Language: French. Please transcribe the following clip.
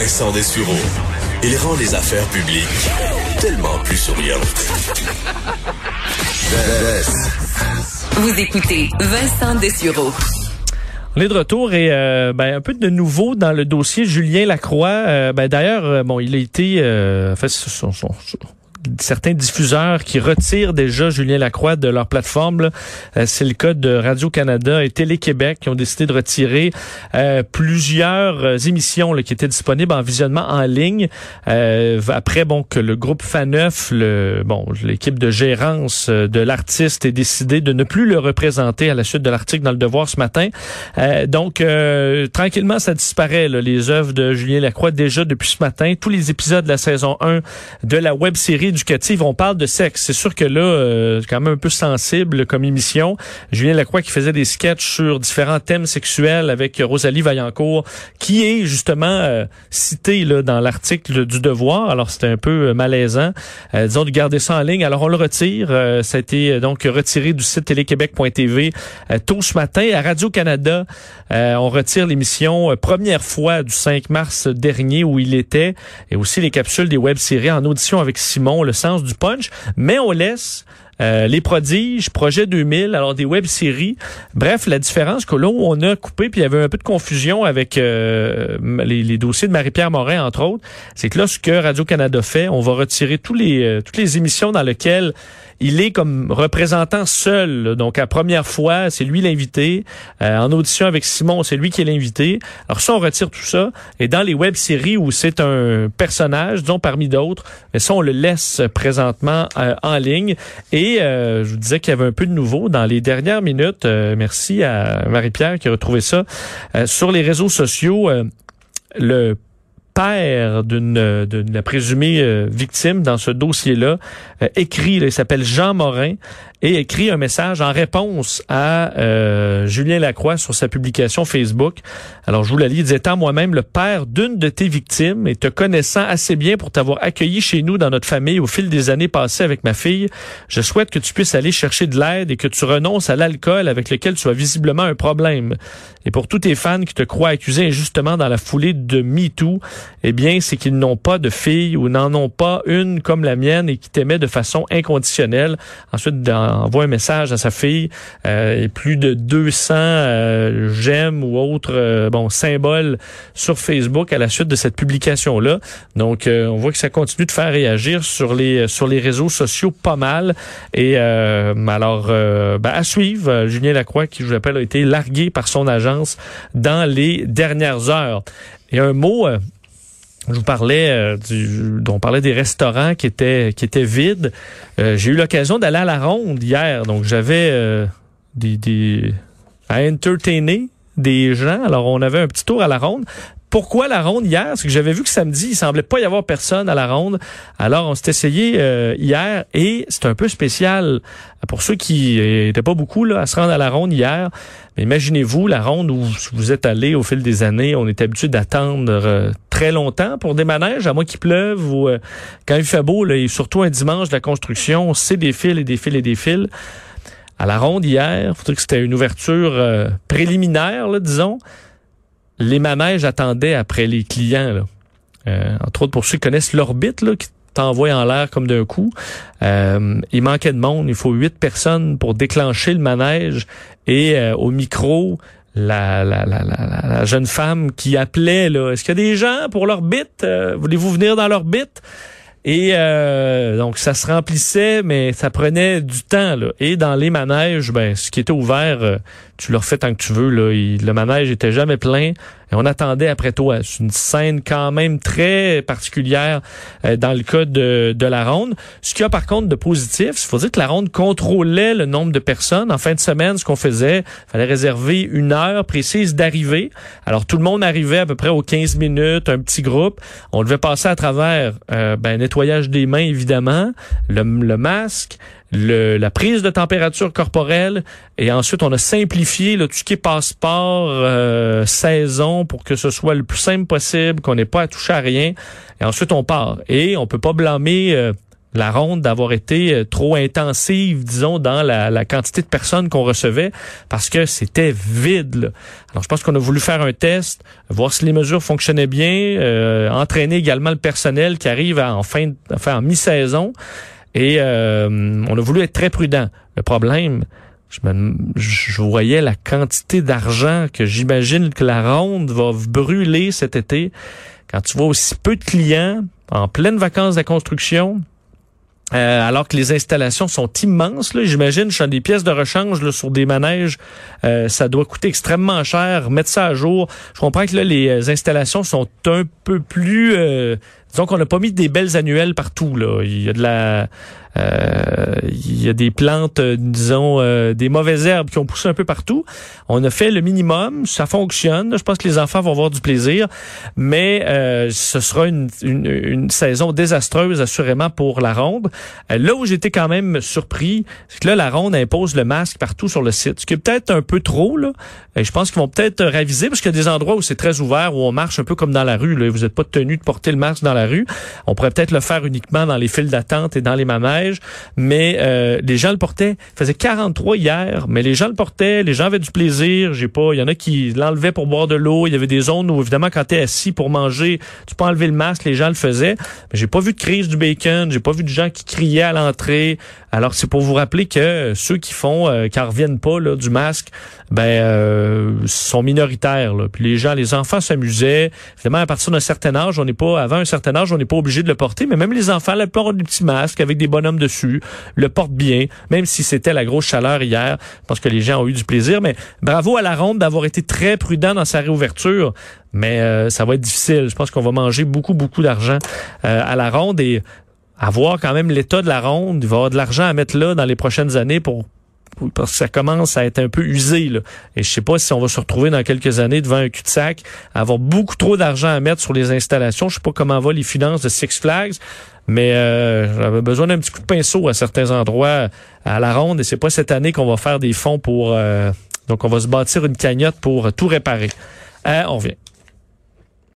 Vincent Dessureau. Il rend les affaires publiques tellement plus souriantes. Vous écoutez Vincent Dessureau. On est de retour et euh, ben, un peu de nouveau dans le dossier Julien Lacroix. Euh, ben, D'ailleurs, euh, bon, il a été, euh, en fait, son, son, certains diffuseurs qui retirent déjà Julien Lacroix de leur plateforme. Euh, c'est le cas de Radio-Canada et Télé-Québec qui ont décidé de retirer euh, plusieurs euh, émissions qui étaient disponibles en visionnement en ligne. après bon que le groupe Faneuf, le bon l'équipe de gérance de l'artiste ait décidé de ne plus le représenter à la suite de l'article dans le Devoir ce matin. donc tranquillement ça disparaît les œuvres de Julien Lacroix déjà depuis ce matin. Tous les épisodes de la saison 1 de la web série éducative, on parle de sexe. C'est sûr que là, euh, quand même un peu sensible comme émission. Julien Lacroix qui faisait des sketchs sur différents thèmes sexuels avec Rosalie Vaillancourt, qui est justement euh, cité là dans l'article du Devoir. Alors c'était un peu euh, malaisant. Euh, disons de garder ça en ligne. Alors on le retire. ça a été donc retiré du site téléquebec.tv tôt ce matin à Radio Canada. on retire l'émission première fois du 5 mars dernier où il était et aussi les capsules des web-séries en audition avec Simon le sens du punch, mais on laisse euh, les prodiges, Projet 2000, alors des web-séries. Bref, la différence que là où on a coupé, puis il y avait un peu de confusion avec euh, les, dossiers de Marie-Pierre Morin, entre autres, c'est que là, ce que Radio-Canada fait, on va retirer tous les, euh, toutes les émissions dans lesquelles il est comme représentant seul. Donc, à première fois, c'est lui l'invité. Euh, en audition avec Simon, c'est lui qui est l'invité. Alors ça, on retire tout ça. Et dans les web-séries où c'est un personnage, disons parmi d'autres, mais ça, on le laisse présentement euh, en ligne. Et euh, je vous disais qu'il y avait un peu de nouveau dans les dernières minutes. merci à Marie-Pierre qui a retrouvé ça sur les réseaux sociaux. le père d'une de la présumée euh, victime dans ce dossier-là euh, écrit, il s'appelle Jean Morin, et écrit un message en réponse à euh, Julien Lacroix sur sa publication Facebook. Alors, je vous la lis. Il disait, étant moi-même le père d'une de tes victimes et te connaissant assez bien pour t'avoir accueilli chez nous dans notre famille au fil des années passées avec ma fille, je souhaite que tu puisses aller chercher de l'aide et que tu renonces à l'alcool avec lequel tu as visiblement un problème. Et pour tous tes fans qui te croient accusé injustement dans la foulée de MeToo, eh bien, c'est qu'ils n'ont pas de fille ou n'en ont pas une comme la mienne et qui t'aimait de façon inconditionnelle. Ensuite, dans envoie un message à sa fille euh, et plus de 200 euh, j'aime ou autres euh, bon symboles sur Facebook à la suite de cette publication là. Donc on voit que ça continue de faire réagir sur les sur les réseaux sociaux pas mal et alors ben, à suivre Julien Lacroix qui je vous rappelle a été largué par son agence dans les dernières heures. Et un mot je vous parlais euh, du, on parlait des restaurants qui étaient qui étaient vides. Euh, j'ai eu l'occasion d'aller à la ronde hier, donc j'avais euh, des, des à entertainer des gens. Alors on avait un petit tour à la ronde. Pourquoi la ronde hier? C'est que j'avais vu que samedi, il semblait pas y avoir personne à la ronde. Alors, on s'est essayé euh, hier et c'est un peu spécial pour ceux qui n'étaient pas beaucoup là, à se rendre à la ronde hier. Mais imaginez-vous la ronde où vous êtes allé au fil des années. On est habitué d'attendre euh, très longtemps pour des manèges, à moins qu'il pleuve ou euh, quand il fait beau, là, et surtout un dimanche de la construction, c'est des fils et des fils et des fils. À la ronde hier, faut dire que c'était une ouverture préliminaire, là, disons les manèges attendaient après les clients. Là. Euh, entre autres, pour ceux qui connaissent l'orbite, là, qui t'envoie en l'air comme d'un coup. Euh, il manquait de monde. Il faut huit personnes pour déclencher le manège. Et euh, au micro, la, la, la, la, jeune femme qui appelait, là, est-ce qu'il y a des gens pour l'orbite? Voulez-vous venir dans l'orbite? Et euh, donc, ça se remplissait, mais ça prenait du temps. Là. Et dans les manèges, ben, ce qui était ouvert, euh, tu le refais tant que tu veux. Là. le manège était jamais plein. Et on attendait après toi. C'est une scène quand même très particulière euh, dans le cas de, de la ronde. Ce qu'il y a par contre de positif, il faut dire que la ronde contrôlait le nombre de personnes. En fin de semaine, ce qu'on faisait, fallait réserver une heure précise d'arrivée. Alors tout le monde arrivait à peu près aux 15 minutes, un petit groupe. On devait passer à travers euh, ben, nettoyage des mains évidemment, le, le masque, le, la prise de température corporelle et ensuite on a simplifié le tout ce qui est passeport euh, saison pour que ce soit le plus simple possible, qu'on n'ait pas à toucher à rien et ensuite on part. Et on peut pas blâmer euh, la ronde d'avoir été euh, trop intensive, disons, dans la, quantité de personnes qu'on recevait, parce que c'était vide. Alors, je pense qu'on a voulu faire un test, voir si les mesures fonctionnaient bien, entraîner également le personnel qui arrive en fin, enfin en mi-saison. Et euh, on a voulu être très prudent. Le problème, je, je voyais la quantité d'argent que j'imagine que la ronde va brûler cet été. Quand tu vois aussi peu de clients en pleine vacances de construction, euh, alors que les installations sont immenses, j'imagine, je des pièces de rechange là, sur des manèges, euh, ça doit coûter extrêmement cher, mettre ça à jour. Je comprends que là, les installations sont un peu plus... Euh, disons qu'on n'a pas mis des belles annuelles partout. Là. Il y a de la euh, il y a des plantes, euh, disons, euh, des mauvaises herbes qui ont poussé un peu partout. On a fait le minimum, ça fonctionne. Je pense que les enfants vont avoir du plaisir, mais ce sera une, saison désastreuse assurément pour la ronde. là où j'étais quand même surpris, c'est que là, la ronde impose le masque partout sur le site, ce qui est peut-être un peu trop. Là. Et je pense qu'ils vont peut-être raviser, parce qu'il y a des endroits où c'est très ouvert, où on marche un peu comme dans la rue. Là. Vous n'êtes pas tenu de porter le masque dans la On pourrait peut-être le faire uniquement dans les files d'attente et dans les manèges mais euh, les gens le portaient. Il faisait 43 hier, mais les gens le portaient, les gens avaient du plaisir. J'ai pas, il y en a qui l'enlevaient pour boire de l'eau. Il y avait des zones où évidemment quand tu es assis pour manger, tu peux enlever le masque, les gens le faisaient. Mais j'ai pas vu de crise du bacon, j'ai pas vu de gens qui criaient à l'entrée. Alors c'est pour vous rappeler que ceux qui font, euh, qui reviennent pas là, du masque, ben euh, sont minoritaires. Puis les gens, les enfants s'amusaient. Évidemment, à partir d'un certain âge, on n'est pas, avant un certain on n'est pas obligé de le porter. Mais même les enfants, la plupart ont des petits masques avec des bonhommes dessus, le portent bien, même si c'était la grosse chaleur hier. Pense que les gens ont eu du plaisir. Mais bravo à la ronde d'avoir été très prudent dans sa réouverture. Mais euh, ça va être difficile. Je pense qu'on va manger beaucoup, beaucoup d'argent euh, à la ronde et avoir quand même l'état de la ronde. Il va y avoir de l'argent à mettre là dans les prochaines années pour parce que ça commence à être un peu usé. Là. Et je sais pas si on va se retrouver dans quelques années devant un cul-de-sac, avoir beaucoup trop d'argent à mettre sur les installations. Je sais pas comment vont les finances de Six Flags, mais euh, j'avais besoin d'un petit coup de pinceau à certains endroits à la ronde. Et c'est pas cette année qu'on va faire des fonds pour... Euh, donc on va se bâtir une cagnotte pour tout réparer. Euh, on vient.